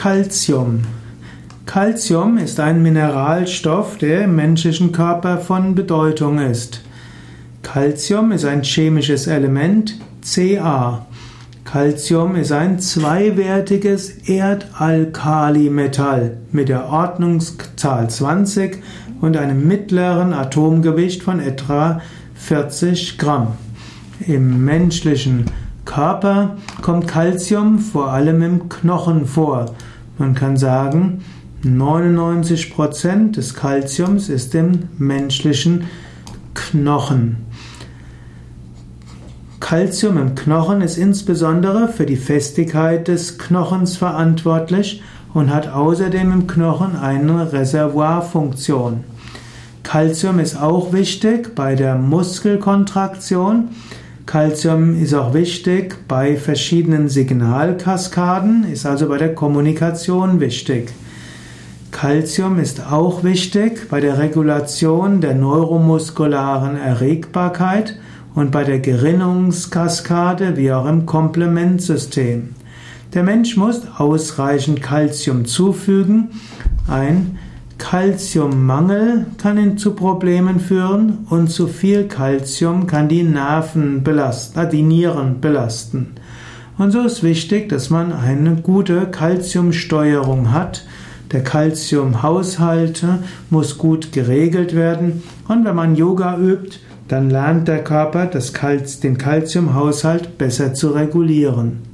Calcium. Calcium ist ein Mineralstoff, der im menschlichen Körper von Bedeutung ist. Calcium ist ein chemisches Element Ca. Calcium ist ein zweiwertiges Erdalkalimetall mit der Ordnungszahl 20 und einem mittleren Atomgewicht von etwa 40 Gramm. Im menschlichen Körper kommt Calcium vor allem im Knochen vor. Man kann sagen, 99% des Calciums ist im menschlichen Knochen. Calcium im Knochen ist insbesondere für die Festigkeit des Knochens verantwortlich und hat außerdem im Knochen eine Reservoirfunktion. Calcium ist auch wichtig bei der Muskelkontraktion. Calcium ist auch wichtig bei verschiedenen Signalkaskaden, ist also bei der Kommunikation wichtig. Calcium ist auch wichtig bei der Regulation der neuromuskularen Erregbarkeit und bei der Gerinnungskaskade wie auch im Komplementsystem. Der Mensch muss ausreichend Calcium zufügen. Ein Calciummangel kann zu Problemen führen und zu viel Calcium kann die Nerven belasten, äh, die Nieren belasten. Und so ist wichtig, dass man eine gute Calciumsteuerung hat. Der Calciumhaushalt muss gut geregelt werden und wenn man Yoga übt, dann lernt der Körper den Calciumhaushalt besser zu regulieren.